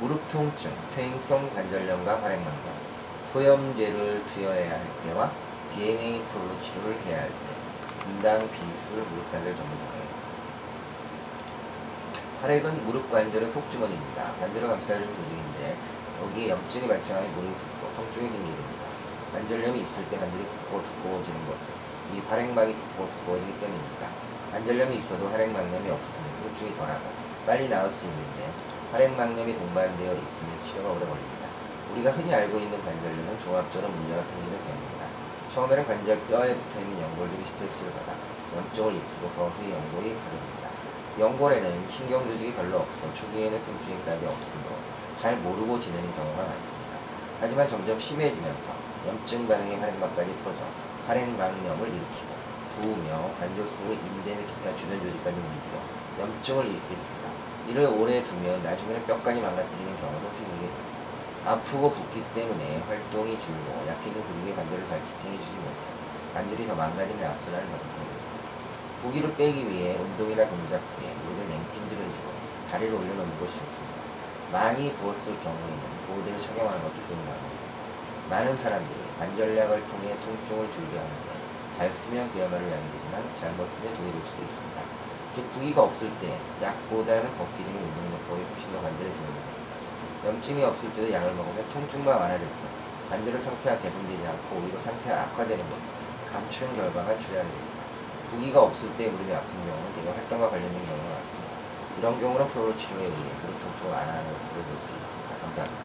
무릎 통증, 퇴행성 관절염과 활액망염, 소염제를 투여해야 할 때와 DNA 프로 치료를 해야 할 때, 분당 비술 무릎 관절 전문점이에요. 활액은 무릎 관절의 속주머니입니다. 관절을 감싸주는 조직인데 여기에 염증이 발생하면 무릎이 붓고 통증이 생기게 됩니다. 관절염이 있을 때 관절이 붓고 두꺼워지는 것은 이 활액막이 붓고 두꺼워지기 때문입니다. 관절염이 있어도 활액막염이 없으면 통증이 덜하고 빨리 나을 수 있는데 활액막염이 동반되어 있으면 치료가 오래 걸립니다. 우리가 흔히 알고 있는 관절염은 종합적으로 문제가 생기는 병입니다. 처음에는 관절 뼈에 붙어있는 연골들이 스트레스를 받아 염증을 일으키고 서서히 연골이 파괴됩니다. 연골에는 신경 조직이 별로 없어 초기에는 통증이 그다지 없으므로 잘 모르고 지내는 경우가 많습니다. 하지만 점점 심해지면서 염증 반응의 활액막까지 퍼져 활액막염을 일으키고 부으며 관절 속의 인대 및 기타 주변 조직까지 물들여 염증을 일으키게 됩니다. 이를 오래 두면 나중에는 뼈까지 망가뜨리는 경우도 생기게 됩니다. 아프고 붓기 때문에 활동이 줄고 약해진 근육의 관절을 잘 지탱해주지 못해 관절이 더 망가지는 악순환을 거듭합니다. 부기를 빼기 위해 운동이나 동작 후에 무릎에 냉찜질을 해주고 다리를 올려놓는 것이 좋습니다. 많이 부었을 경우에는 보호대를 착용하는 것도 좋은 방법입니다. 많은 사람들이 관절약을 통해 통증을 줄여 하는데 잘 쓰면 그야말로 약이 되지만 잘못 쓰면 독이 될 수도 있습니다. 즉 부기가 없을 때 약보다는 걷기 등의 운동요법이 훨씬 더 관절에 도움이 됩니다. 염증이 없을 때도 약을 먹으면 통증만 완화될 뿐 관절의 상태가 개선되지 않고 오히려 상태가 악화되는 것을 감추는 결과가 됩니다. 부기가 없을 때 무릎이 아픈 경우는 대개 활동과 관련된 경우가 많습니다. 이런 경우는 프로로 치료에 의해 무릎 통증을 완화하는 것을 볼수 있습니다. 감사합니다.